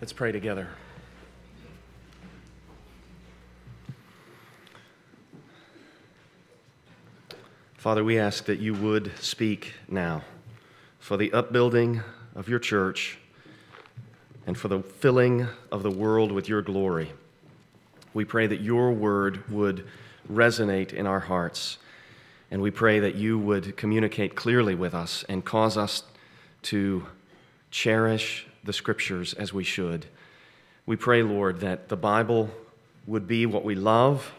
Let's pray together. Father, we ask that you would speak now for the upbuilding of your church and for the filling of the world with your glory. We pray that your word would resonate in our hearts, and we pray that you would communicate clearly with us and cause us to cherish the scriptures as we should. We pray, Lord, that the Bible would be what we love,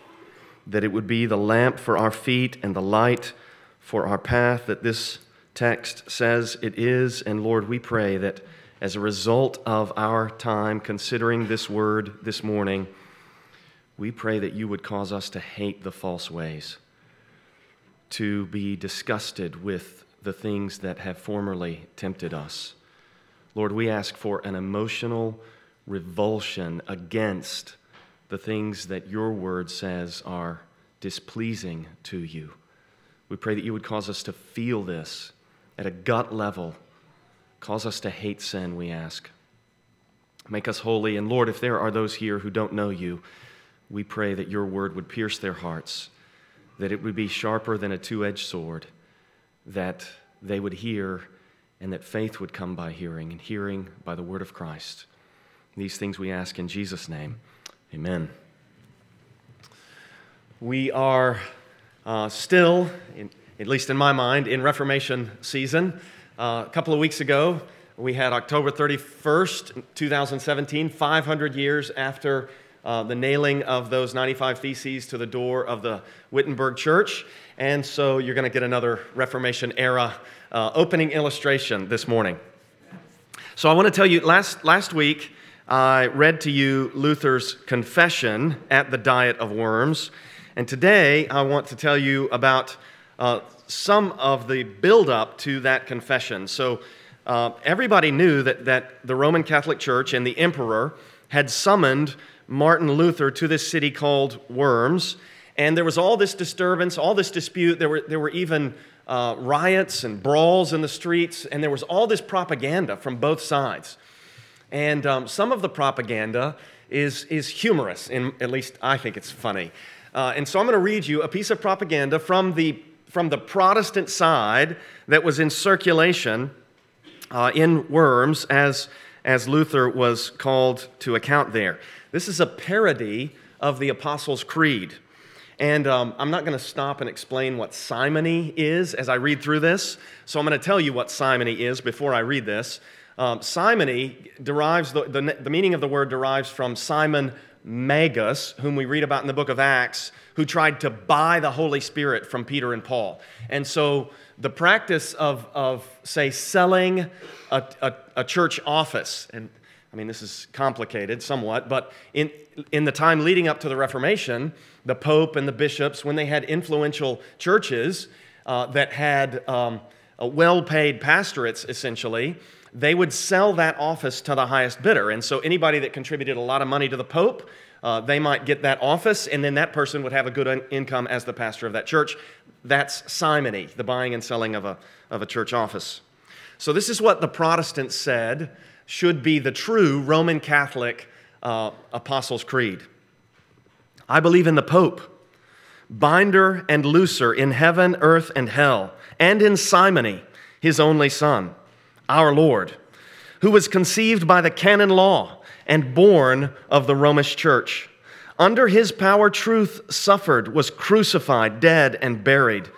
that it would be the lamp for our feet and the light for our path, that this text says it is. And Lord, we pray that as a result of our time considering this word this morning, we pray that you would cause us to hate the false ways, to be disgusted with the things that have formerly tempted us. Lord, we ask for an emotional revulsion against the things that your word says are displeasing to you. We pray that you would cause us to feel this at a gut level. Cause us to hate sin, we ask. Make us holy. And Lord, if there are those here who don't know you, we pray that your word would pierce their hearts, that it would be sharper than a two edged sword, that they would hear and that faith would come by hearing, and hearing by the word of Christ. These things we ask in Jesus' name. Amen. We are uh, still, in, at least in my mind, in Reformation season. Uh, a couple of weeks ago, we had October 31st, 2017, 500 years after uh, the nailing of those 95 theses to the door of the Wittenberg Church. And so you're going to get another Reformation era uh, opening illustration this morning. So I want to tell you last, last week, I read to you Luther's confession at the Diet of Worms. And today I want to tell you about uh, some of the buildup to that confession. So uh, everybody knew that, that the Roman Catholic Church and the emperor had summoned Martin Luther to this city called Worms. And there was all this disturbance, all this dispute. There were, there were even uh, riots and brawls in the streets, and there was all this propaganda from both sides. And um, some of the propaganda is, is humorous, and at least I think it's funny. Uh, and so I'm going to read you a piece of propaganda from the, from the Protestant side that was in circulation uh, in Worms as, as Luther was called to account there. This is a parody of the Apostles' Creed. And um, I'm not going to stop and explain what simony is as I read through this. So I'm going to tell you what simony is before I read this. Um, simony derives, the, the, the, meaning of the word derives from Simon Magus, whom we read about in the book of Acts, who tried to buy the Holy Spirit from Peter and Paul. And so the practice of, of say, selling a, a, a church office, and I mean, this is complicated somewhat, but in, in the time leading up to the Reformation, the Pope and the bishops, when they had influential churches uh, that had um, well paid pastorates, essentially, they would sell that office to the highest bidder. And so anybody that contributed a lot of money to the Pope, uh, they might get that office, and then that person would have a good un- income as the pastor of that church. That's simony, the buying and selling of a, of a church office. So, this is what the Protestants said should be the true Roman Catholic uh, Apostles' Creed. I believe in the Pope, binder and looser in heaven, earth, and hell, and in simony, his only Son, our Lord, who was conceived by the canon law and born of the Romish Church. Under his power, truth suffered, was crucified, dead, and buried.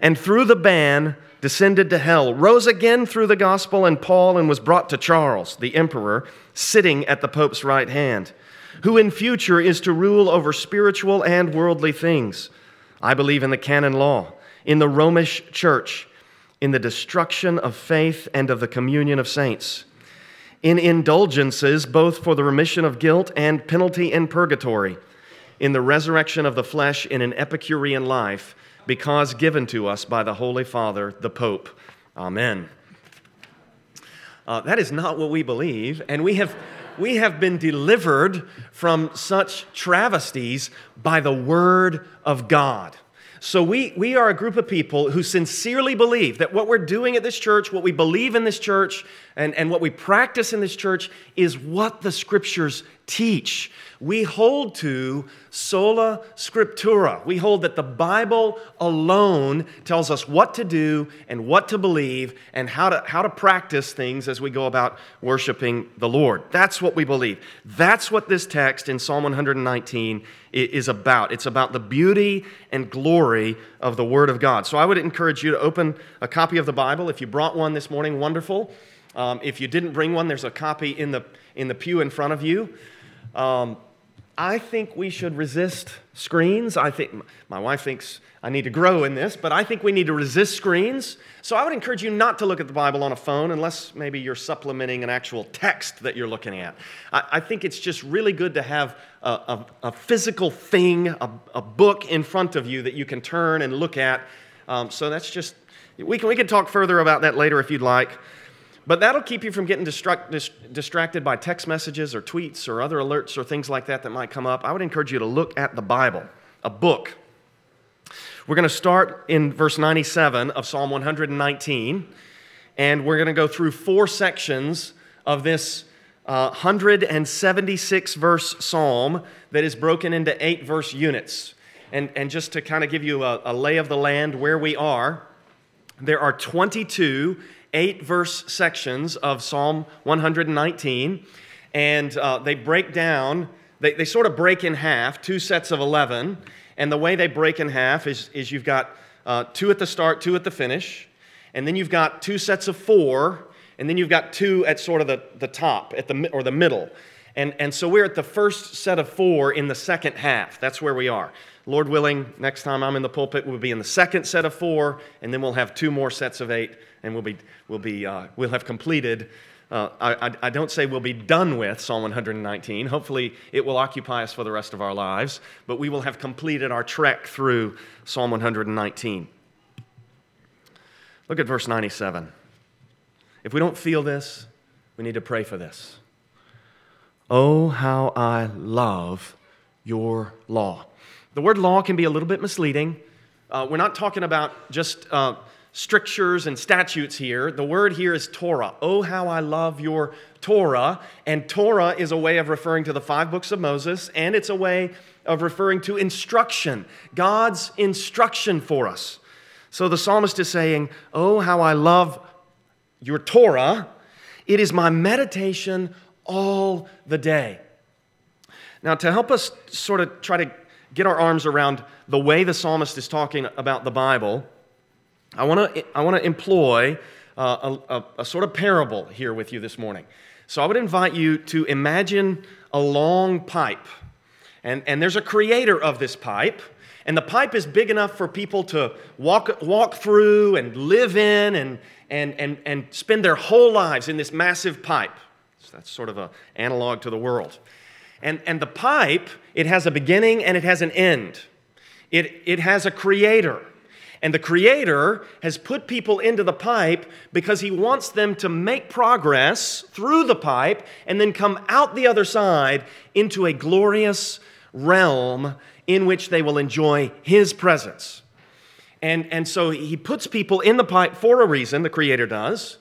And through the ban, descended to hell, rose again through the gospel and Paul, and was brought to Charles, the emperor, sitting at the Pope's right hand, who in future is to rule over spiritual and worldly things. I believe in the canon law, in the Romish church, in the destruction of faith and of the communion of saints, in indulgences both for the remission of guilt and penalty in purgatory, in the resurrection of the flesh in an Epicurean life because given to us by the Holy Father, the Pope. Amen. Uh, that is not what we believe, and we have, we have been delivered from such travesties by the Word of God. So we, we are a group of people who sincerely believe that what we're doing at this church, what we believe in this church, and, and what we practice in this church is what the scriptures teach. We hold to sola scriptura. We hold that the Bible alone tells us what to do and what to believe and how to, how to practice things as we go about worshiping the Lord. That's what we believe. That's what this text in Psalm 119 is about. It's about the beauty and glory of the Word of God. So I would encourage you to open a copy of the Bible. If you brought one this morning, wonderful. Um, if you didn't bring one, there's a copy in the, in the pew in front of you. Um, I think we should resist screens. I think my wife thinks I need to grow in this, but I think we need to resist screens. So I would encourage you not to look at the Bible on a phone unless maybe you're supplementing an actual text that you're looking at. I, I think it's just really good to have a, a, a physical thing, a, a, book in front of you that you can turn and look at. Um, so that's just, we can, we can talk further about that later if you'd like. But that'll keep you from getting distract, dis, distracted by text messages or tweets or other alerts or things like that that might come up. I would encourage you to look at the Bible, a book. We're going to start in verse 97 of Psalm 119, and we're going to go through four sections of this uh, 176 verse psalm that is broken into eight verse units. And, and just to kind of give you a, a lay of the land where we are, there are 22 eight verse sections of Psalm 119, and uh, they break down, they, they sort of break in half, two sets of 11. And the way they break in half is, is you've got uh, two at the start, two at the finish, and then you've got two sets of four, and then you've got two at sort of the, the top at the, or the middle. And, and so we're at the first set of four in the second half. That's where we are. Lord willing, next time I'm in the pulpit, we'll be in the second set of four, and then we'll have two more sets of eight and we'll, be, we'll, be, uh, we'll have completed. Uh, I, I, don't say we'll be done with Psalm 119. Hopefully, it will occupy us for the rest of our lives, but we will have completed our trek through Psalm 119. Look at verse 97. If we don't feel this, we need to pray for this. Oh, how I love your law. The word law can be a little bit misleading. Uh, we're not talking about just uh, strictures and statutes here. The word here is Torah. Oh, how I love your Torah. And Torah is a way of referring to the five books of Moses, and it's a way of referring to instruction, God's instruction for us. So the psalmist is saying, Oh, how I love your Torah. It is my meditation all the day. Now, to help us sort of try to get our arms around the way the psalmist is talking about the Bible, I want to I want to employ uh, a, a, a sort of parable here with you this morning. So I would invite you to imagine a long pipe, and, and there's a creator of this pipe, and the pipe is big enough for people to walk, walk through and live in and, and, and, and spend their whole lives in this massive pipe. So that's sort of an analog to the world. And, and the pipe, it has a beginning and it has an end. It, it has a creator. And the Creator has put people into the pipe because He wants them to make progress through the pipe and then come out the other side into a glorious realm in which they will enjoy His presence. And, and so He puts people in the pipe for a reason, the Creator does,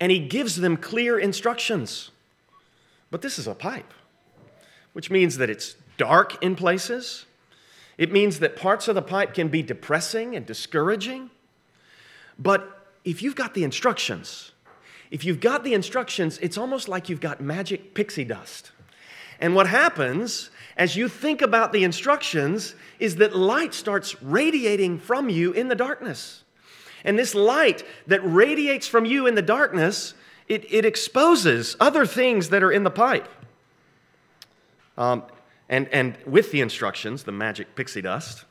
and He gives them clear instructions. But this is a pipe, which means that it's dark in places it means that parts of the pipe can be depressing and discouraging. But if you've got the instructions, if you've got the instructions, it's almost like you've got magic pixie dust. And what happens as you think about the instructions is that light starts radiating from you in the darkness. And this light that radiates from you in the darkness, it, it exposes other things that are in the pipe. Um, and, and with the instructions, the magic pixie dust,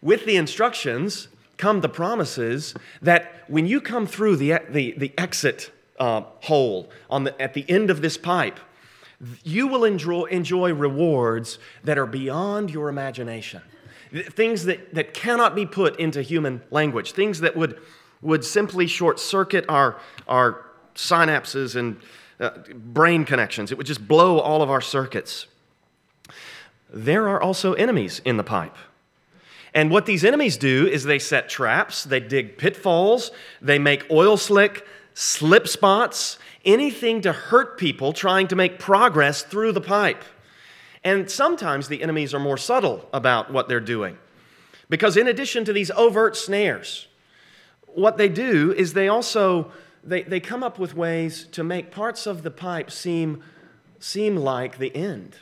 with the instructions come the promises that when you come through the, the, the exit uh, hole on the, at the end of this pipe, you will enjoy, enjoy rewards that are beyond your imagination. Things that, that cannot be put into human language, things that would, would simply short circuit our, our synapses and uh, brain connections. It would just blow all of our circuits there are also enemies in the pipe. And what these enemies do is they set traps, they dig pitfalls, they make oil slick, slip spots, anything to hurt people trying to make progress through the pipe. And sometimes the enemies are more subtle about what they're doing. Because in addition to these overt snares, what they do is they also they, they come up with ways to make parts of the pipe seem, seem like the end.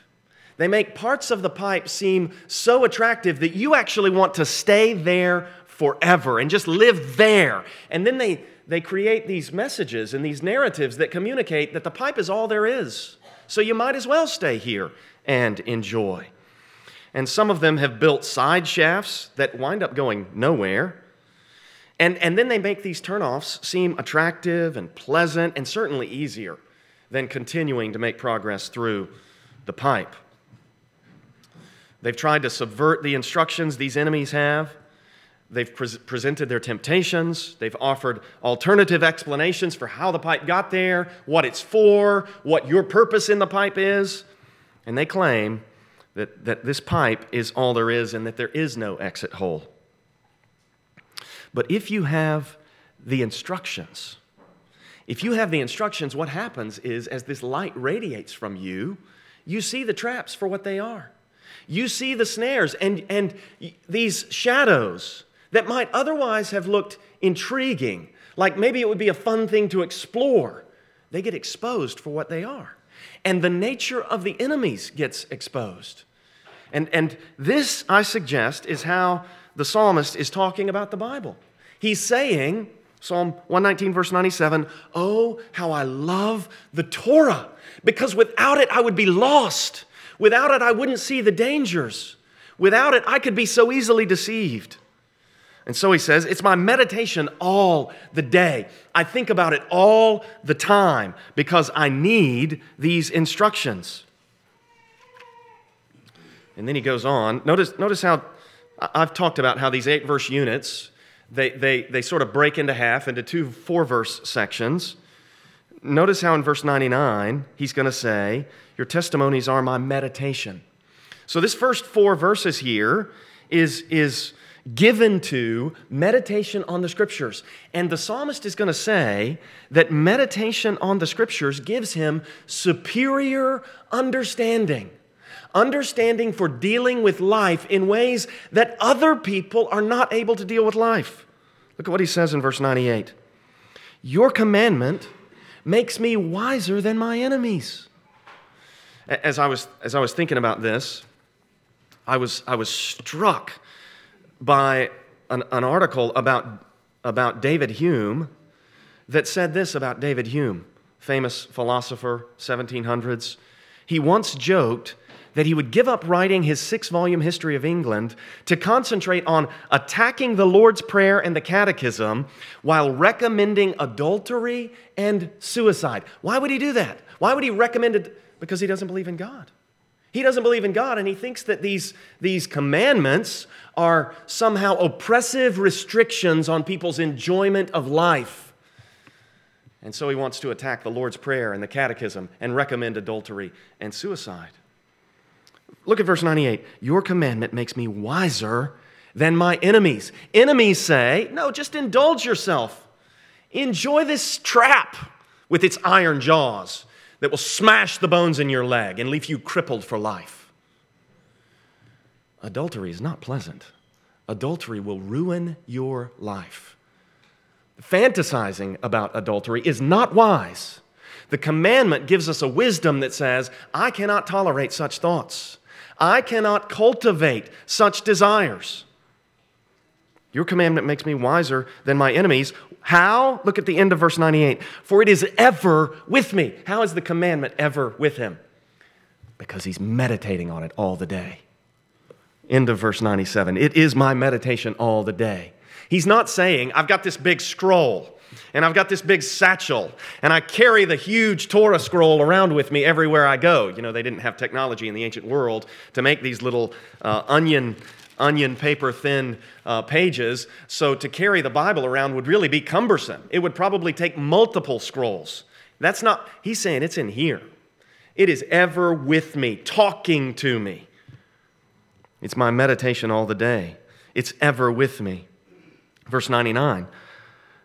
They make parts of the pipe seem so attractive that you actually want to stay there forever and just live there. And then they, they create these messages and these narratives that communicate that the pipe is all there is. So you might as well stay here and enjoy. And some of them have built side shafts that wind up going nowhere. And, and then they make these turnoffs seem attractive and pleasant and certainly easier than continuing to make progress through the pipe. They've tried to subvert the instructions these enemies have. They've pre- presented their temptations. They've offered alternative explanations for how the pipe got there, what it's for, what your purpose in the pipe is. And they claim that, that this pipe is all there is and that there is no exit hole. But if you have the instructions, if you have the instructions, what happens is as this light radiates from you, you see the traps for what they are. You see the snares and, and these shadows that might otherwise have looked intriguing, like maybe it would be a fun thing to explore. They get exposed for what they are. And the nature of the enemies gets exposed. And, and this, I suggest, is how the psalmist is talking about the Bible. He's saying, Psalm 119, verse 97, Oh, how I love the Torah, because without it I would be lost. Without it, I wouldn't see the dangers. Without it, I could be so easily deceived. And so he says, It's my meditation all the day. I think about it all the time because I need these instructions. And then he goes on. Notice, notice how I've talked about how these eight verse units, they, they, they sort of break into half into two four verse sections. Notice how in verse 99, he's going to say, Your testimonies are my meditation. So, this first four verses here is, is given to meditation on the scriptures. And the psalmist is going to say that meditation on the scriptures gives him superior understanding. Understanding for dealing with life in ways that other people are not able to deal with life. Look at what he says in verse 98 Your commandment makes me wiser than my enemies. As I was, as I was thinking about this, I was, I was struck by an, an article about, about David Hume that said this about David Hume, famous philosopher, 1700s. He once joked that he would give up writing his six volume history of England to concentrate on attacking the Lord's Prayer and the Catechism while recommending adultery and suicide. Why would he do that? Why would he recommend it? Because he doesn't believe in God. He doesn't believe in God, and he thinks that these, these commandments are somehow oppressive restrictions on people's enjoyment of life. And so he wants to attack the Lord's Prayer and the Catechism and recommend adultery and suicide. Look at verse 98. Your commandment makes me wiser than my enemies. Enemies say, No, just indulge yourself. Enjoy this trap with its iron jaws that will smash the bones in your leg and leave you crippled for life. Adultery is not pleasant. Adultery will ruin your life. Fantasizing about adultery is not wise. The commandment gives us a wisdom that says, I cannot tolerate such thoughts. I cannot cultivate such desires. Your commandment makes me wiser than my enemies. How? Look at the end of verse 98. For it is ever with me. How is the commandment ever with him? Because he's meditating on it all the day. End of verse 97. It is my meditation all the day. He's not saying, I've got this big scroll and I've got this big satchel, and I carry the huge Torah scroll around with me everywhere I go. You know, they didn't have technology in the ancient world to make these little uh, onion onion paper thin uh, pages. So to carry the Bible around would really be cumbersome. It would probably take multiple scrolls. That's not, he's saying it's in here. It is ever with me, talking to me. It's my meditation all the day. it's ever with me. Verse 99.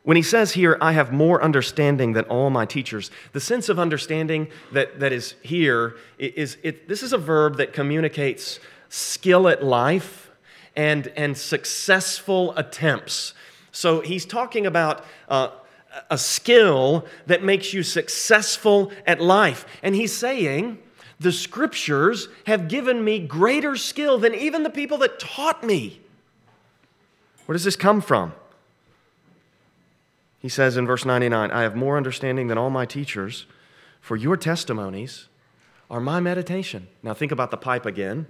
When he says here, I have more understanding than all my teachers, the sense of understanding that, that is here is it, this is a verb that communicates skill at life and, and successful attempts. So he's talking about uh, a skill that makes you successful at life. And he's saying, the scriptures have given me greater skill than even the people that taught me. Where does this come from? He says in verse 99 I have more understanding than all my teachers, for your testimonies are my meditation. Now think about the pipe again.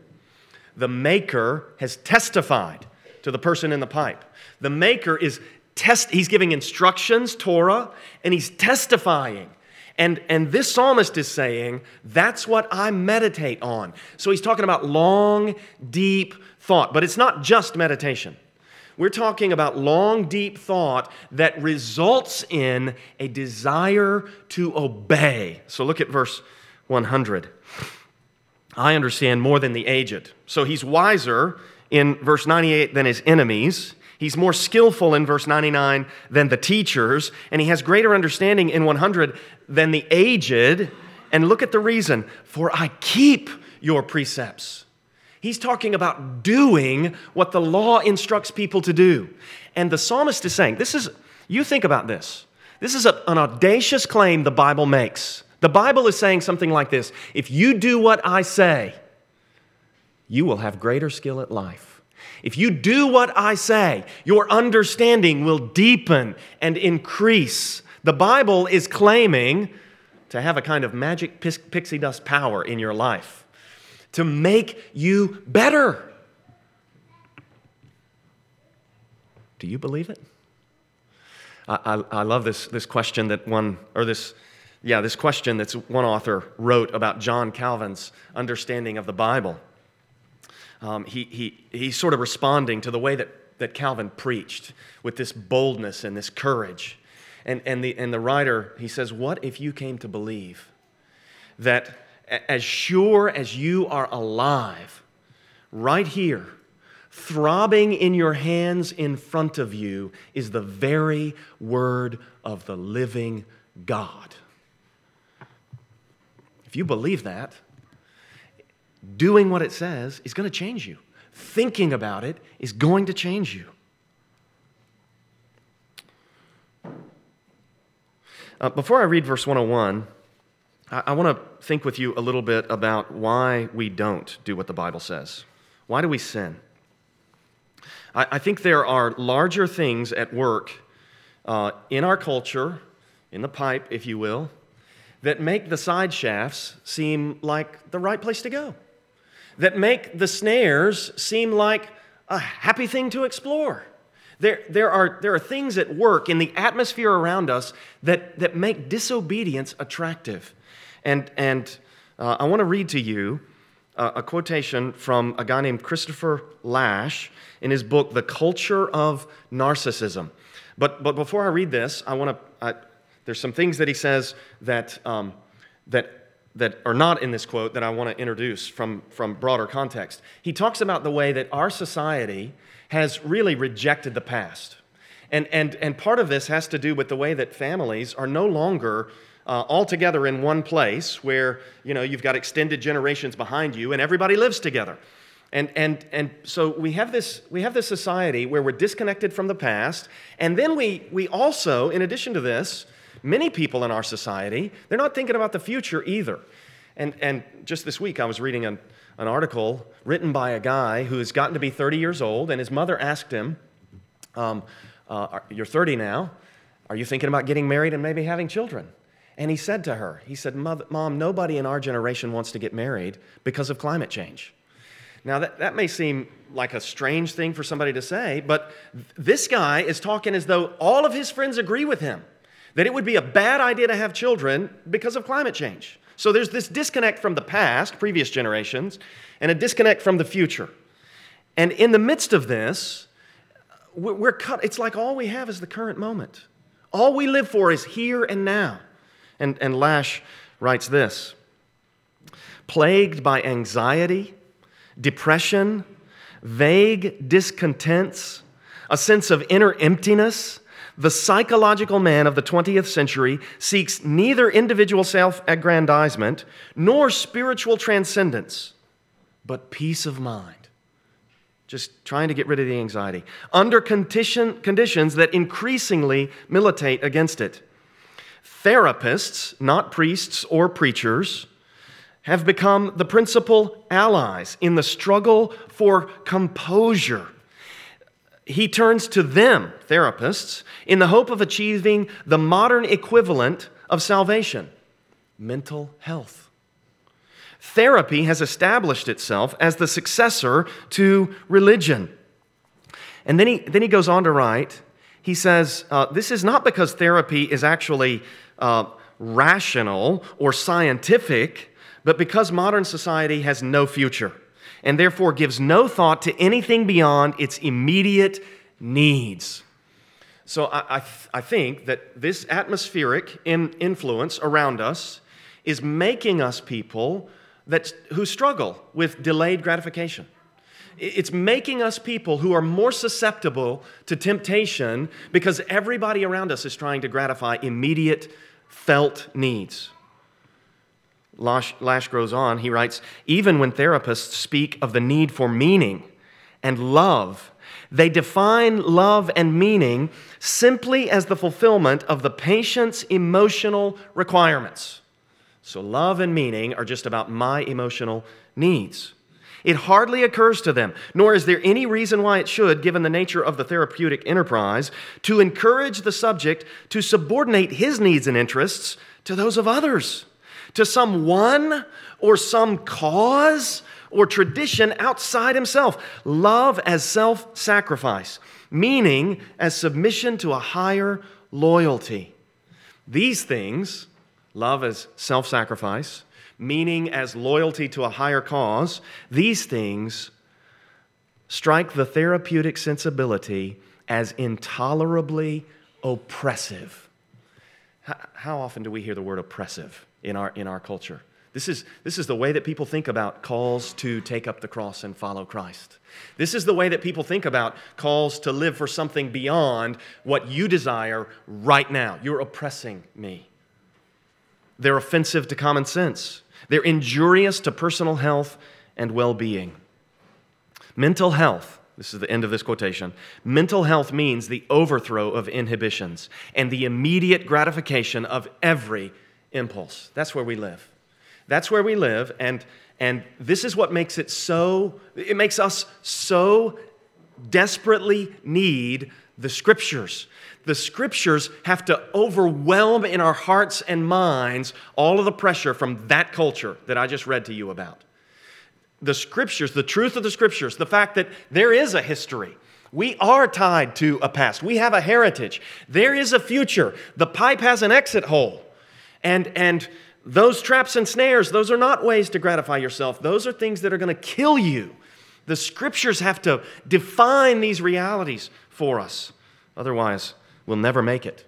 The maker has testified to the person in the pipe. The maker is test he's giving instructions, Torah, and he's testifying. And, and this psalmist is saying, that's what I meditate on. So he's talking about long, deep thought, but it's not just meditation. We're talking about long, deep thought that results in a desire to obey. So look at verse 100. I understand more than the aged. So he's wiser in verse 98 than his enemies. He's more skillful in verse 99 than the teachers, and he has greater understanding in 100 than the aged. And look at the reason for I keep your precepts. He's talking about doing what the law instructs people to do. And the psalmist is saying, This is, you think about this. This is a, an audacious claim the Bible makes. The Bible is saying something like this If you do what I say, you will have greater skill at life. If you do what I say, your understanding will deepen and increase. The Bible is claiming to have a kind of magic pixie dust power in your life to make you better. Do you believe it? I, I, I, love this, this question that one, or this, yeah, this question that one author wrote about John Calvin's understanding of the Bible. Um, he, he, he's sort of responding to the way that, that Calvin preached with this boldness and this courage. And, and, the, and the writer, he says, What if you came to believe that as sure as you are alive, right here, throbbing in your hands in front of you, is the very word of the living God. If you believe that, doing what it says is going to change you. Thinking about it is going to change you. Uh, before I read verse 101, I, want to think with you a little bit about why we don't do what the Bible says. Why do we sin? I, I think there are larger things at work uh, in our culture, in the pipe, if you will, that make the side shafts seem like the right place to go, that make the snares seem like a happy thing to explore. There, there, are, there are things at work in the atmosphere around us that, that make disobedience attractive. And, and uh, I want to read to you uh, a quotation from a guy named Christopher Lasch in his book, The Culture of Narcissism. But, but before I read this, I want to, there's some things that he says that, um, that, that are not in this quote that I want to introduce from, from broader context. He talks about the way that our society has really rejected the past. And, and, and part of this has to do with the way that families are no longer uh, all together in one place where you know you've got extended generations behind you and everybody lives together. And, and, and so we have, this, we have this society where we're disconnected from the past. And then we, we also in addition to this many people in our society they're not thinking about the future either. And, and just this week i was reading an, an article written by a guy who has gotten to be 30 years old and his mother asked him um, uh, you're 30 now. Are you thinking about getting married and maybe having children and he said to her, he said, Mom, nobody in our generation wants to get married because of climate change. Now, that, that may seem like a strange thing for somebody to say, but this guy is talking as though all of his friends agree with him that it would be a bad idea to have children because of climate change. So there's this disconnect from the past, previous generations, and a disconnect from the future. And in the midst of this, we're cut. It's like all we have is the current moment. All we live for is here and now. And, and Lasch writes this Plagued by anxiety, depression, vague discontents, a sense of inner emptiness, the psychological man of the 20th century seeks neither individual self aggrandizement nor spiritual transcendence, but peace of mind. Just trying to get rid of the anxiety under condition, conditions that increasingly militate against it. Therapists, not priests or preachers, have become the principal allies in the struggle for composure he turns to them, therapists, in the hope of achieving the modern equivalent of salvation mental health. Therapy has established itself as the successor to religion. And then he, then he goes on to write, he says, uh, This is not because therapy is actually uh, rational or scientific, but because modern society has no future and therefore gives no thought to anything beyond its immediate needs. So I, I, I think that this atmospheric in influence around us is making us people that, who struggle with delayed gratification. It's making us people who are more susceptible to temptation because everybody around us is trying to gratify immediate felt needs. Lasch, goes on, he writes Even when therapists speak of the need for meaning and love, they define love and meaning simply as the fulfillment of the patient's emotional requirements. So, love and meaning are just about my emotional needs. It hardly occurs to them, nor is there any reason why it should, given the nature of the therapeutic enterprise, to encourage the subject to subordinate his needs and interests to those of others to someone or some cause or tradition outside himself. Love as self sacrifice, meaning as submission to a higher loyalty. These things, love as self sacrifice, meaning as loyalty to a higher cause, these things strike the therapeutic sensibility as intolerably oppressive. How often do we hear the word oppressive? in our, in our culture. This is, this is the way that people think about calls to take up the cross and follow Christ. This is the way that people think about calls to live for something beyond what you desire right now. You're oppressing me. They're offensive to common sense, they're injurious to personal health and well being. Mental health, this is the end of this quotation. Mental health means the overthrow of inhibitions and the immediate gratification of every impulse. That's where we live. That's where we live, and, and this is what makes it so, it makes us so desperately need the scriptures. The scriptures have to overwhelm in our hearts and minds all of the pressure from that culture that I just read to you about. The scriptures, the truth of the scriptures, the fact that there is a history. We are tied to a past. We have a heritage. There is a future. The pipe has an exit hole. And, and those traps and snares, those are not ways to gratify yourself. Those are things that are going to kill you. The scriptures have to define these realities for us. Otherwise, we'll never make it.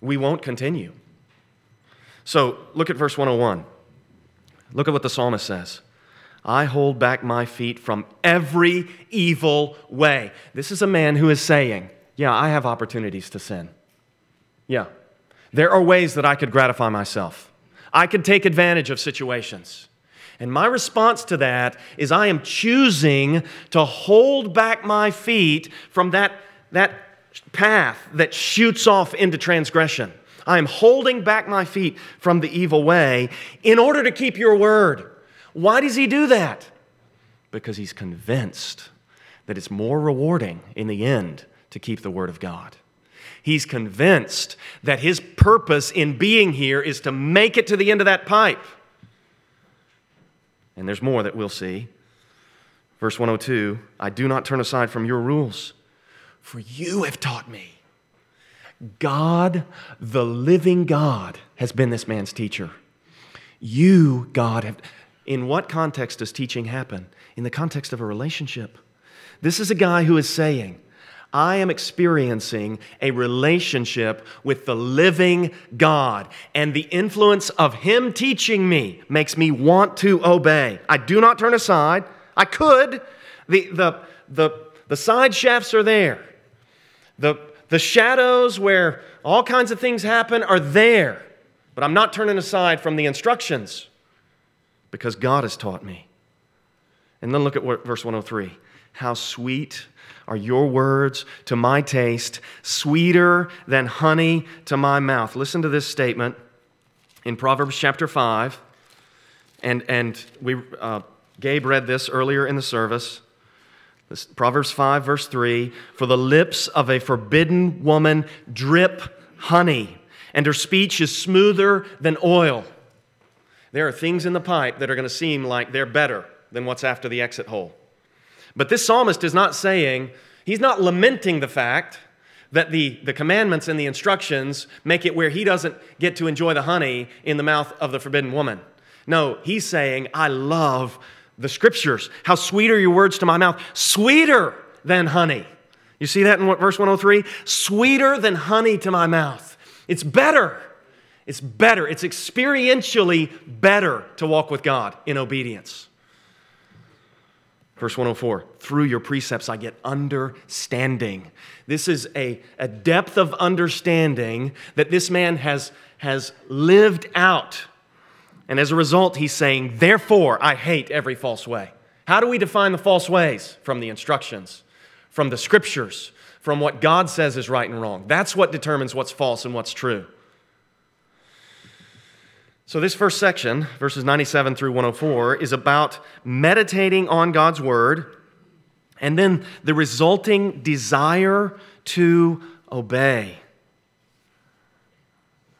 We won't continue. So look at verse 101. Look at what the psalmist says. I hold back my feet from every evil way. This is a man who is saying, Yeah, I have opportunities to sin. Yeah, there are ways that I could gratify myself. I could take advantage of situations. And my response to that is I am choosing to hold back my feet from that, that path that shoots off into transgression. I am holding back my feet from the evil way in order to keep your word. Why does he do that? Because he's convinced that it's more rewarding in the end to keep the word of God. He's convinced that his purpose in being here is to make it to the end of that pipe. And there's more that we'll see. Verse 102 I do not turn aside from your rules, for you have taught me. God, the living God, has been this man's teacher. You, God, have. In what context does teaching happen? In the context of a relationship. This is a guy who is saying, I am experiencing a relationship with the living God, and the influence of Him teaching me makes me want to obey. I do not turn aside. I could, The, the, the, the side shafts are there. The, the shadows where all kinds of things happen are there. But I'm not turning aside from the instructions because God has taught me. And then look at verse 103. How sweet are your words to my taste, sweeter than honey to my mouth. Listen to this statement in Proverbs chapter 5. And, and we, uh, Gabe read this earlier in the service. This, Proverbs 5, verse 3 For the lips of a forbidden woman drip honey, and her speech is smoother than oil. There are things in the pipe that are going to seem like they're better than what's after the exit hole. But this psalmist is not saying, he's not lamenting the fact that the, the commandments and the instructions make it where he doesn't get to enjoy the honey in the mouth of the forbidden woman. No, he's saying, I love the scriptures. How sweet are your words to my mouth? Sweeter than honey. You see that in what, verse 103? Sweeter than honey to my mouth. It's better. It's better. It's experientially better to walk with God in obedience. Verse 104 Through your precepts I get understanding. This is a, a depth of understanding that this man has, has lived out. And as a result, he's saying, Therefore, I hate every false way. How do we define the false ways? From the instructions, from the scriptures, from what God says is right and wrong. That's what determines what's false and what's true. So, this first section, verses 97 through 104, is about meditating on God's word and then the resulting desire to obey.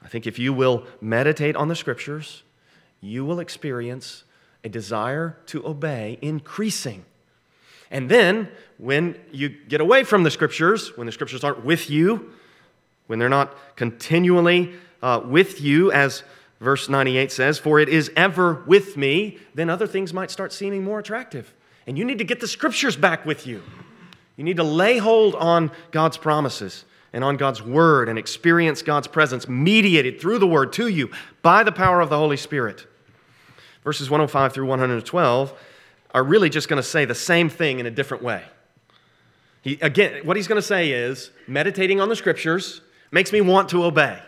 I think if you will meditate on the scriptures, you will experience a desire to obey increasing. And then, when you get away from the scriptures, when the scriptures aren't with you, when they're not continually uh, with you as Verse 98 says, For it is ever with me, then other things might start seeming more attractive. And you need to get the scriptures back with you. You need to lay hold on God's promises and on God's word and experience God's presence mediated through the word to you by the power of the Holy Spirit. Verses 105 through 112 are really just going to say the same thing in a different way. He, again, what he's going to say is meditating on the scriptures makes me want to obey.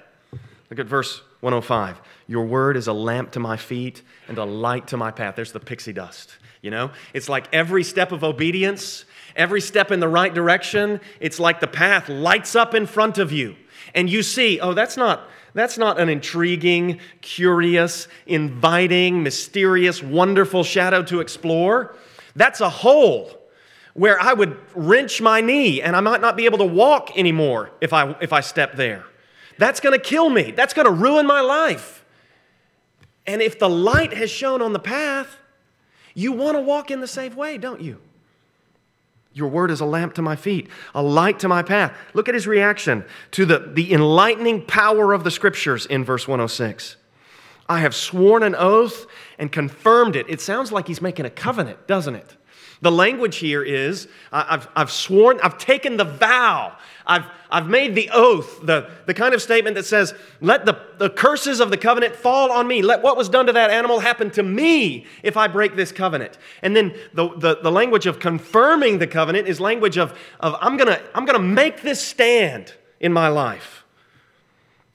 Look at verse 105. Your word is a lamp to my feet and a light to my path. There's the pixie dust. You know, it's like every step of obedience, every step in the right direction, it's like the path lights up in front of you. And you see, oh, that's not that's not an intriguing, curious, inviting, mysterious, wonderful shadow to explore. That's a hole where I would wrench my knee and I might not be able to walk anymore if I if I step there. That's going to kill me. That's going to ruin my life. And if the light has shone on the path, you want to walk in the safe way, don't you? Your word is a lamp to my feet, a light to my path. Look at his reaction to the, the enlightening power of the scriptures in verse 106. I have sworn an oath and confirmed it. It sounds like he's making a covenant, doesn't it? The language here is I've, I've sworn, I've taken the vow, I've, I've made the oath, the, the kind of statement that says, let the, the curses of the covenant fall on me. Let what was done to that animal happen to me if I break this covenant. And then the, the, the language of confirming the covenant is language of, of I'm going to I'm going to make this stand in my life.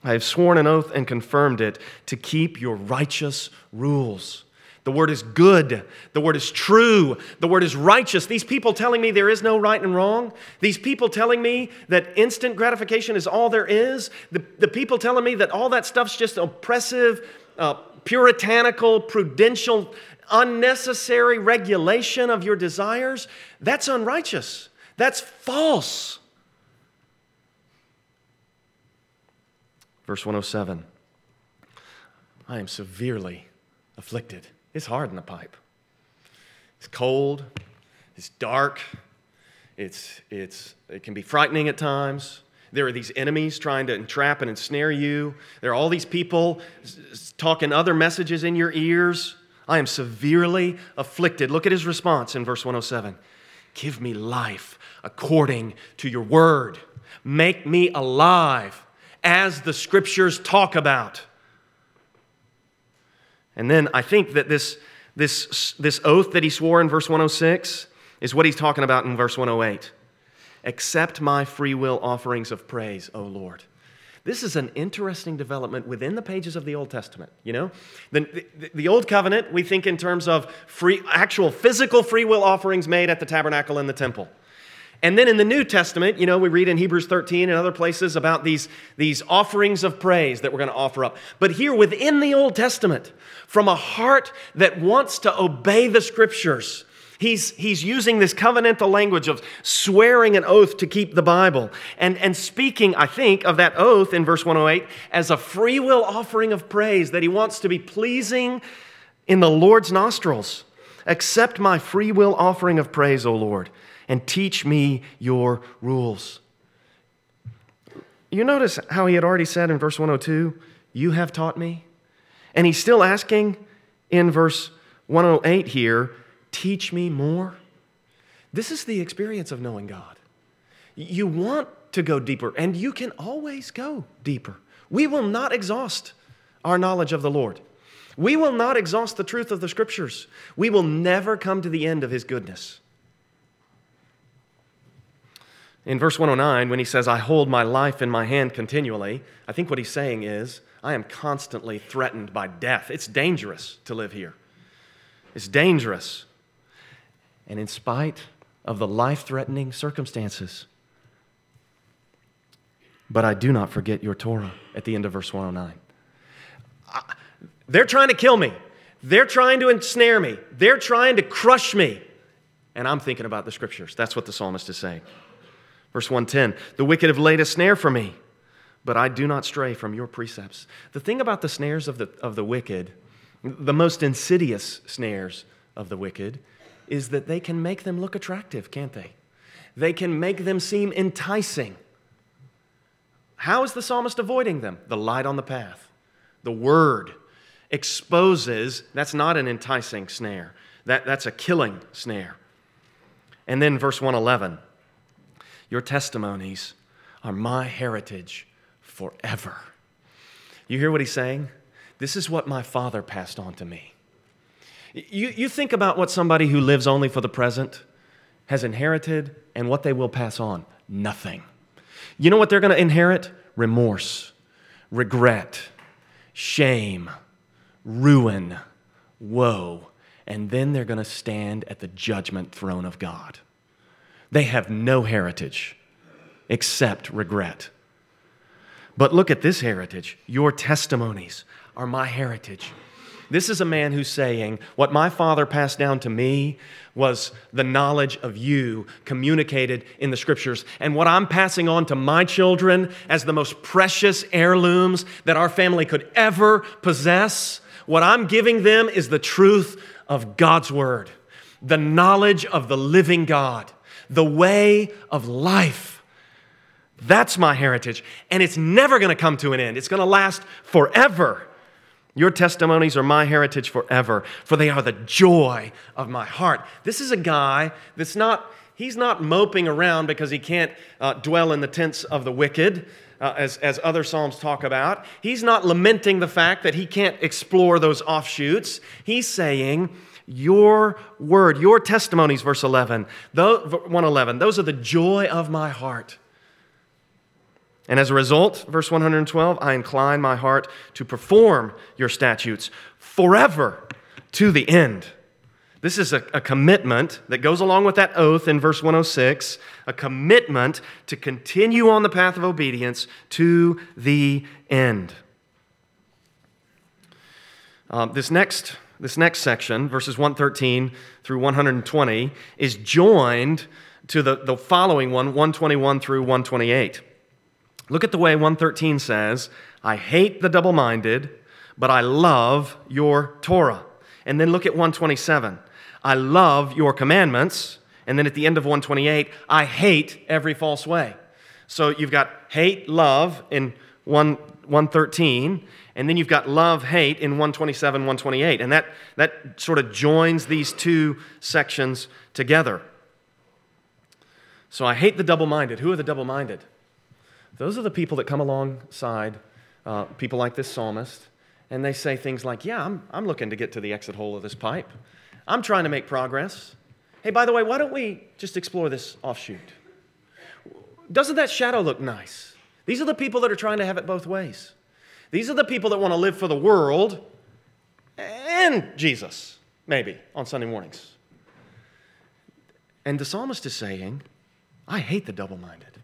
I have sworn an oath and confirmed it to keep your righteous rules. The word is good. The word is true. The word is righteous. These people telling me there is no right and wrong. These people telling me that instant gratification is all there is. The, the people telling me that all that stuff's just oppressive, uh, puritanical, prudential, unnecessary regulation of your desires. That's unrighteous. That's false. Verse 107 I am severely afflicted. It's hard in the pipe. It's cold, it's dark, it's, it's, it can be frightening at times. There are these enemies trying to entrap and ensnare you. There are all these people talking other messages in your ears. I am severely afflicted. Look at his response in verse 107 Give me life according to your word. Make me alive as the scriptures talk about. And then I think that this, this, this oath that he swore in verse 106 is what he's talking about in verse 108. Accept my free will offerings of praise, O Lord. This is an interesting development within the pages of the Old Testament. You know, the, the, the, Old Covenant, we think in terms of free, actual physical free will offerings made at the tabernacle and the temple. And then in the New Testament, you know, we read in Hebrews 13 and other places about these, these offerings of praise that we're going to offer up. But here within the Old Testament, from a heart that wants to obey the scriptures, He's, he's using this covenantal language of swearing an oath to keep the Bible and, and speaking, I think, of that oath in verse 108 as a free will offering of praise that he wants to be pleasing in the Lord's nostrils. Accept my free will offering of praise, O Lord, and teach me your rules. You notice how he had already said in verse 102, You have taught me? And he's still asking in verse 108 here, Teach me more. This is the experience of knowing God. You want to go deeper, and you can always go deeper. We will not exhaust our knowledge of the Lord. We will not exhaust the truth of the scriptures. We will never come to the end of his goodness. In verse 109, when he says, I hold my life in my hand continually, I think what he's saying is, I am constantly threatened by death. It's dangerous to live here. It's dangerous and in spite of the life threatening circumstances. But I do not forget your Torah at the end of verse 109. they're trying to kill me. They're trying to ensnare me. They're trying to crush me. And I'm thinking about the scriptures. That's what the psalmist is saying. Verse 110 The wicked have laid a snare for me, but I do not stray from your precepts. The thing about the snares of the, of the wicked, the most insidious snares of the wicked, is that they can make them look attractive, can't they? They can make them seem enticing. How is the psalmist avoiding them? The light on the path. The word exposes that's not an enticing snare, that, that's a killing snare. And then verse 111 Your testimonies are my heritage forever. You hear what he's saying? This is what my father passed on to me. You, you think about what somebody who lives only for the present has inherited and what they will pass on nothing. You know what they're going to inherit? Remorse, regret, shame, ruin, woe. And then they're going to stand at the judgment throne of God. They have no heritage except regret. But look at this heritage. Your testimonies are my heritage. This is a man who's saying, What my father passed down to me was the knowledge of you communicated in the scriptures. And what I'm passing on to my children as the most precious heirlooms that our family could ever possess, what I'm giving them is the truth of God's word, the knowledge of the living God, the way of life. That's my heritage. And it's never going to come to an end, it's going to last forever. Your testimonies are my heritage forever, for they are the joy of my heart. This is a guy that's not, he's not moping around because he can't uh, dwell in the tents of the wicked, uh, as, as other Psalms talk about. He's not lamenting the fact that he can't explore those offshoots. He's saying, Your word, your testimonies, verse 11, 111, those are the joy of my heart. And as a result, verse 112, I incline my heart to perform your statutes forever to the end. This is a, a, commitment that goes along with that oath in verse 106, a commitment to continue on the path of obedience to the end. Um, this, next, this next section, verses 113 through 120, is joined to the, the following one, 121 through 128. Look at the way 113 says, I hate the double minded, but I love your Torah. And then look at 127. I love your commandments. And then at the end of 128, I hate every false way. So you've got hate, love in 1, 113, and then you've got love, hate in 127, 128. And that, that sort of joins these two sections together. So I hate the double minded. Who are the double minded? Those are the people that come alongside uh, people like this psalmist, and they say things like, Yeah, I'm, I'm looking to get to the exit hole of this pipe. I'm trying to make progress. hey, by the way, why don't we just explore this offshoot? Doesn't that shadow look nice? These are the people that are trying to have it both ways. These are the people that want to live for the world and Jesus, maybe, on Sunday mornings. And the psalmist is saying, I hate the double minded.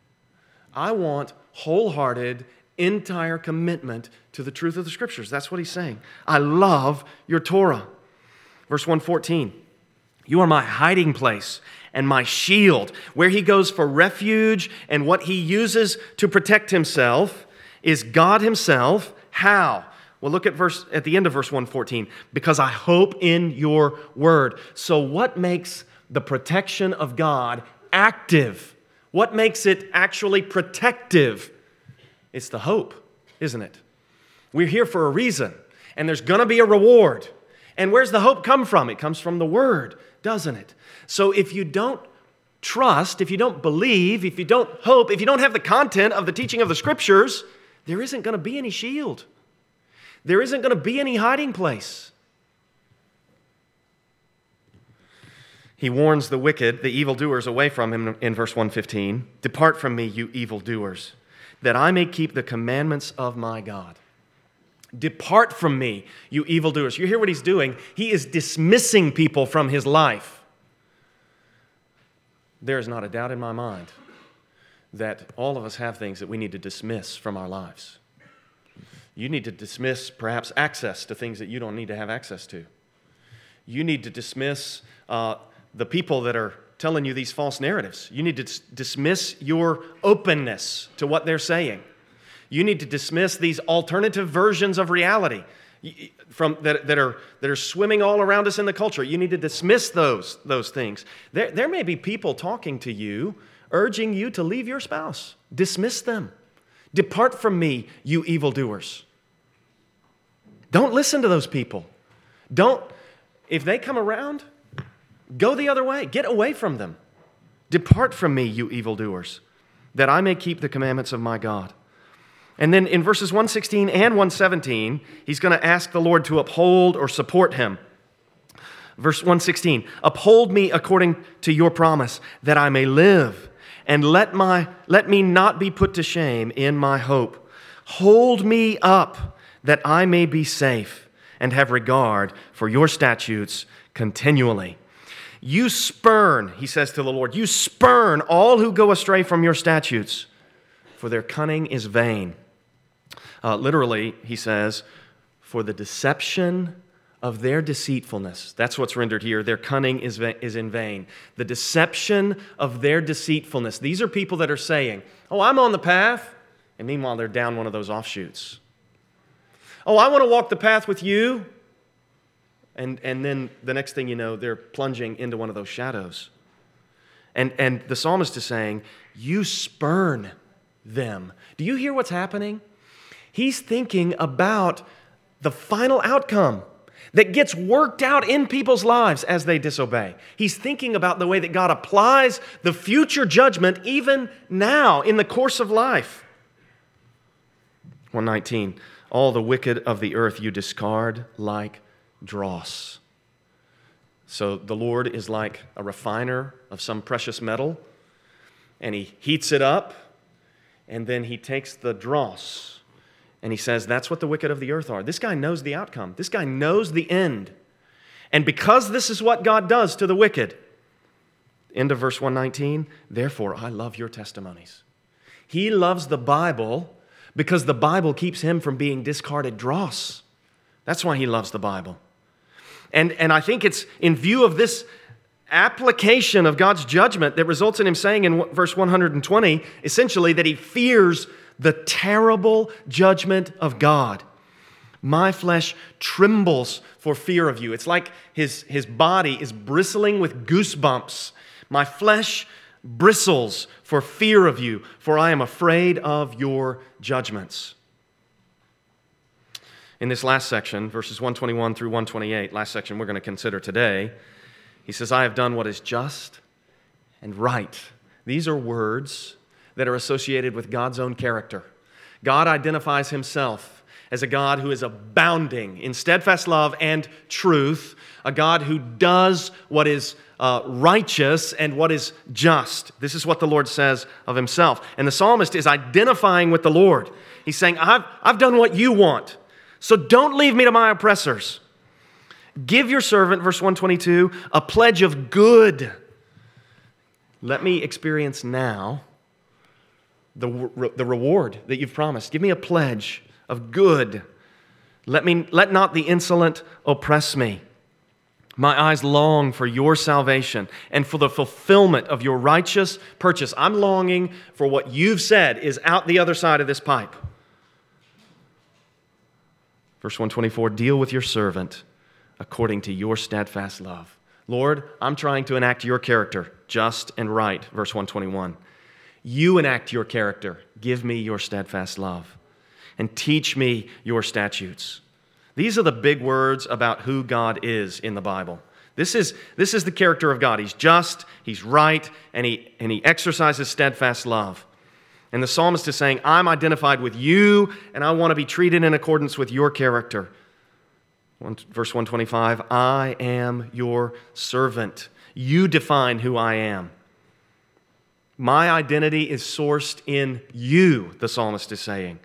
I want wholehearted, entire commitment to the truth of the scriptures. That's what he's saying. I love your Torah. Verse 114 You are my hiding place and my shield. Where he goes for refuge and what he uses to protect himself is God himself. How? Well, look at verse at the end of verse 114. Because I hope in your word. So what makes the protection of God active? What makes it actually protective? It's the hope, isn't it? We're here for a reason, and there's going to be a reward. And where's the hope come from? It comes from the Word, doesn't it? So if you don't trust, if you don't believe, if you don't hope, if you don't have the content of the teaching of the Scriptures, there isn't going to be any shield. There isn't going to be any hiding place. He warns the wicked, the evildoers, away from him in verse 115 Depart from me, you evildoers, that I may keep the commandments of my God. Depart from me, you evildoers. You hear what he's doing? He is dismissing people from his life. There is not a doubt in my mind that all of us have things that we need to dismiss from our lives. You need to dismiss perhaps access to things that you don't need to have access to. You need to dismiss uh, the people that are telling you these false narratives. You need to dismiss your openness to what they're saying. You need to dismiss these alternative versions of reality from, that, that, are, that are swimming all around us in the culture. You need to dismiss those, those things. There, there may be people talking to you, urging you to leave your spouse. Dismiss them. Depart from me, you evildoers. Don't listen to those people. Don't, if they come around, go the other way. Get away from them. Depart from me, you evildoers, that I may keep the commandments of my God. And then in verses 116 and 117, he's going to ask the Lord to uphold or support him. Verse 116 Uphold me according to your promise, that I may live, and let, my, let me not be put to shame in my hope. Hold me up, that I may be safe and have regard for your statutes continually. You spurn, he says to the Lord, you spurn all who go astray from your statutes, for their cunning is vain. Uh, literally, he says, for the deception of their deceitfulness. That's what's rendered here. Their cunning is, is in vain. The deception of their deceitfulness. These are people that are saying, Oh, I'm on the path. And meanwhile, they're down one of those offshoots. Oh, I want to walk the path with you. And, and then the next thing you know, they're plunging into one of those shadows. And, and the psalmist is saying, You spurn them. Do you hear what's happening? He's thinking about the final outcome that gets worked out in people's lives as they disobey. He's thinking about the way that God applies the future judgment even now in the course of life. 119 All the wicked of the earth you discard like dross. So the Lord is like a refiner of some precious metal, and he heats it up, and then he takes the dross and he says, That's what the wicked of the earth are. This guy knows the outcome, this guy knows the end. And because this is what God does to the wicked, end of verse 119, therefore I love your testimonies. He loves the Bible because the Bible keeps him from being discarded dross. That's why he loves the Bible. And, and I think it's in view of this application of God's judgment that results in him saying in verse 120 essentially that he fears the terrible judgment of God. My flesh trembles for fear of you. It's like his, his body is bristling with goosebumps. My flesh bristles for fear of you, for I am afraid of your judgments. In this last section, verses 121 through 128, last section we're going to consider today, he says, I have done what is just and right. These are words that are associated with God's own character. God identifies himself as a God who is abounding in steadfast love and truth, a God who does what is uh, righteous and what is just. This is what the Lord says of himself. And the psalmist is identifying with the Lord. He's saying, I've, I've done what you want, so don't leave me to my oppressors. Give your servant, verse 122, a pledge of good. Let me experience now the, the reward that you've promised. Give me a pledge of good. Let, me, let not the insolent oppress me. My eyes long for your salvation and for the fulfillment of your righteous purchase. I'm longing for what you've said is out the other side of this pipe. Verse 124 Deal with your servant according to your steadfast love. Lord, I'm trying to enact your character, just and right. Verse 121. You enact your character. Give me your steadfast love and teach me your statutes. These are the big words about who God is in the Bible. This is, this is the character of God. He's just, He's right, and he, and he exercises steadfast love. And the psalmist is saying, I'm identified with you, and I want to be treated in accordance with your character. Verse 125 I am your servant. You define who I am. My identity is sourced in you, the psalmist is saying.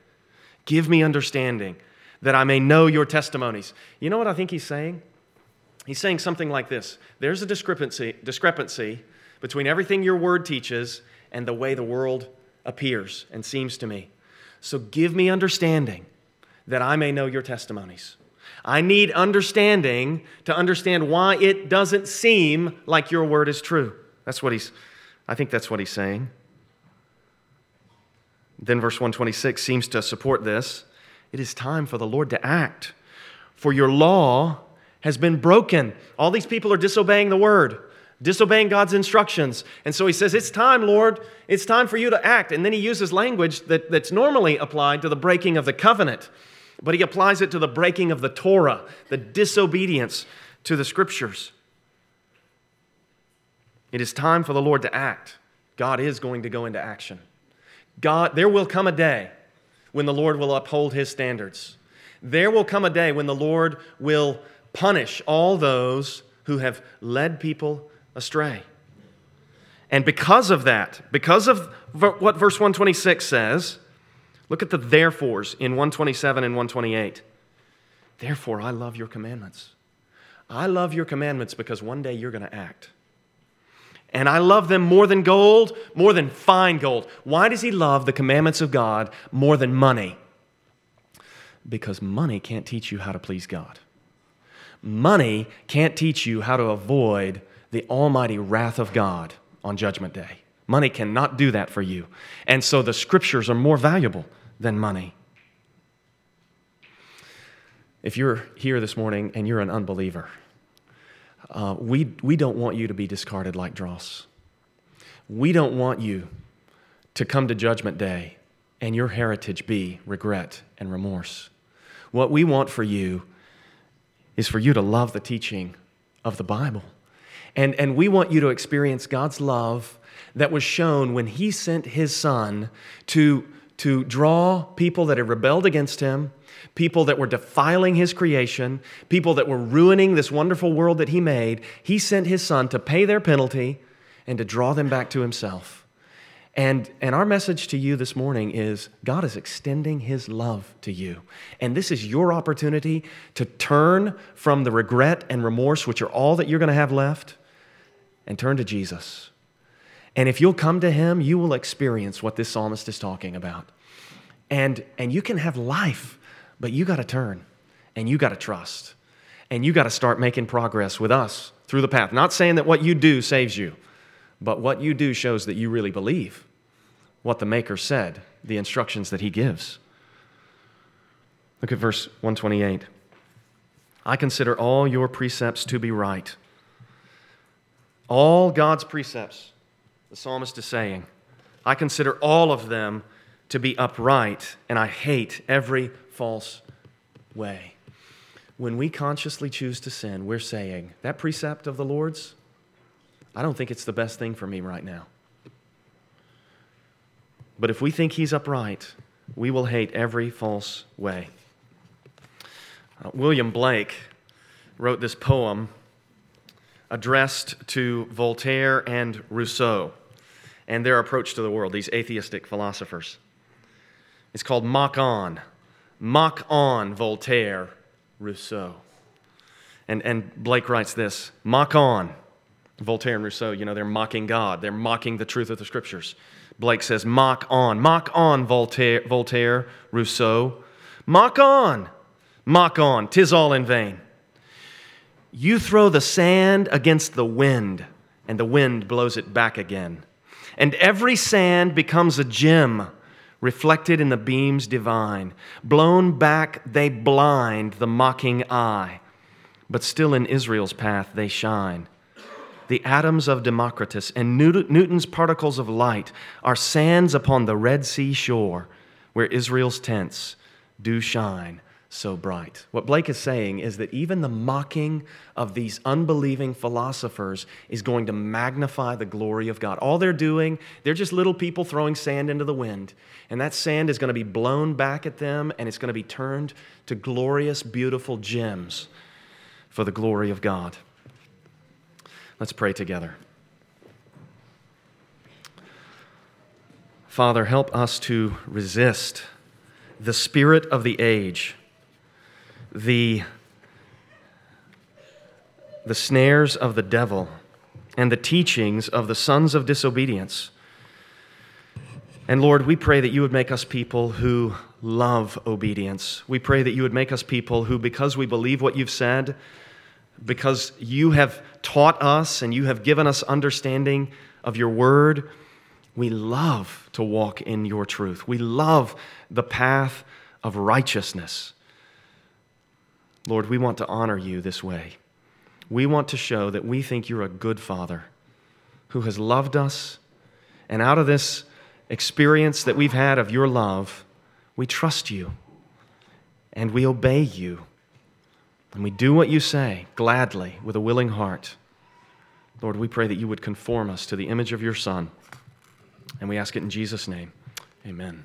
Give me understanding that I may know your testimonies. You know what I think he's saying? He's saying something like this There's a discrepancy, discrepancy between everything your word teaches and the way the world appears and seems to me. So give me understanding that I may know your testimonies. I need understanding to understand why it doesn't seem like your word is true. That's what he's, I think that's what he's saying. Then verse 126 seems to support this. It is time for the Lord to act, for your law has been broken. All these people are disobeying the word, disobeying God's instructions. And so he says, It's time, Lord. It's time for you to act. And then he uses language that, that's normally applied to the breaking of the covenant but he applies it to the breaking of the Torah, the disobedience to the scriptures. It is time for the Lord to act. God is going to go into action. God, there will come a day when the Lord will uphold his standards. There will come a day when the Lord will punish all those who have led people astray. And because of that, because of what verse 126 says, Look at the therefores in 127 and 128. Therefore, I love your commandments. I love your commandments because one day you're going to act. And I love them more than gold, more than fine gold. Why does he love the commandments of God more than money? Because money can't teach you how to please God. Money can't teach you how to avoid the almighty wrath of God on Judgment Day. Money cannot do that for you. And so the scriptures are more valuable than money. If you're here this morning and you're an unbeliever, uh, we, we don't want you to be discarded like dross. We don't want you to come to Judgment Day and your heritage be regret and remorse. What we want for you is for you to love the teaching of the Bible. And, and we want you to experience God's love that was shown when he sent his son to, to draw people that had rebelled against him, people that were defiling his creation, people that were ruining this wonderful world that he made. He sent his son to pay their penalty and to draw them back to himself. And, and our message to you this morning is God is extending his love to you. And this is your opportunity to turn from the regret and remorse, which are all that you're going to have left, and turn to Jesus. And if you'll come to him, you will experience what this psalmist is talking about. And, and you can have life, but you got to turn and you got to trust. And you got to start making progress with us through the path. Not saying that what you do saves you, but what you do shows that you really believe what the Maker said, the instructions that he gives. Look at verse 128. I consider all your precepts to be right. All God's precepts the psalmist is saying, I consider all of them to be upright, and I hate every false way. When we consciously choose to sin, we're saying, that precept of the Lord's, I don't think it's the best thing for me right now. But if we think He's upright, we will hate every false way. Uh, William Blake wrote this poem addressed to Voltaire and Rousseau and their approach to the world, these atheistic philosophers. It's called Mock On. Mock on Voltaire, Rousseau. And, and Blake writes this Mock on. Voltaire and Rousseau, you know, they're mocking God. They're mocking the truth of the scriptures. Blake says, Mock on. Mock on, Voltaire, Voltaire Rousseau. Mock on. Mock on. Tis all in vain. You throw the sand against the wind, and the wind blows it back again. And every sand becomes a gem reflected in the beams divine. Blown back, they blind the mocking eye, but still in Israel's path they shine. The atoms of Democritus and Newton's particles of light are sands upon the Red Sea shore where Israel's tents do shine so bright. What Blake is saying is that even the mocking of these unbelieving philosophers is going to magnify the glory of God. All they're doing, they're just little people throwing sand into the wind. And that sand is going to be blown back at them and it's going to be turned to glorious, beautiful gems for the glory of God. Let's pray together. Father, help us to resist the spirit of the age the, the snares of the devil and the teachings of the sons of disobedience. And Lord, we pray that you would make us people who love obedience. We pray that you would make us people who, because we believe what you've said, because you have taught us and you have given us understanding of your word, we love to walk in your truth. We love the path of righteousness. Lord, we want to honor you this way. We want to show that we think you're a good father who has loved us. And out of this experience that we've had of your love, we trust you and we obey you. And we do what you say gladly with a willing heart. Lord, we pray that you would conform us to the image of your Son. And we ask it in Jesus' name. Amen.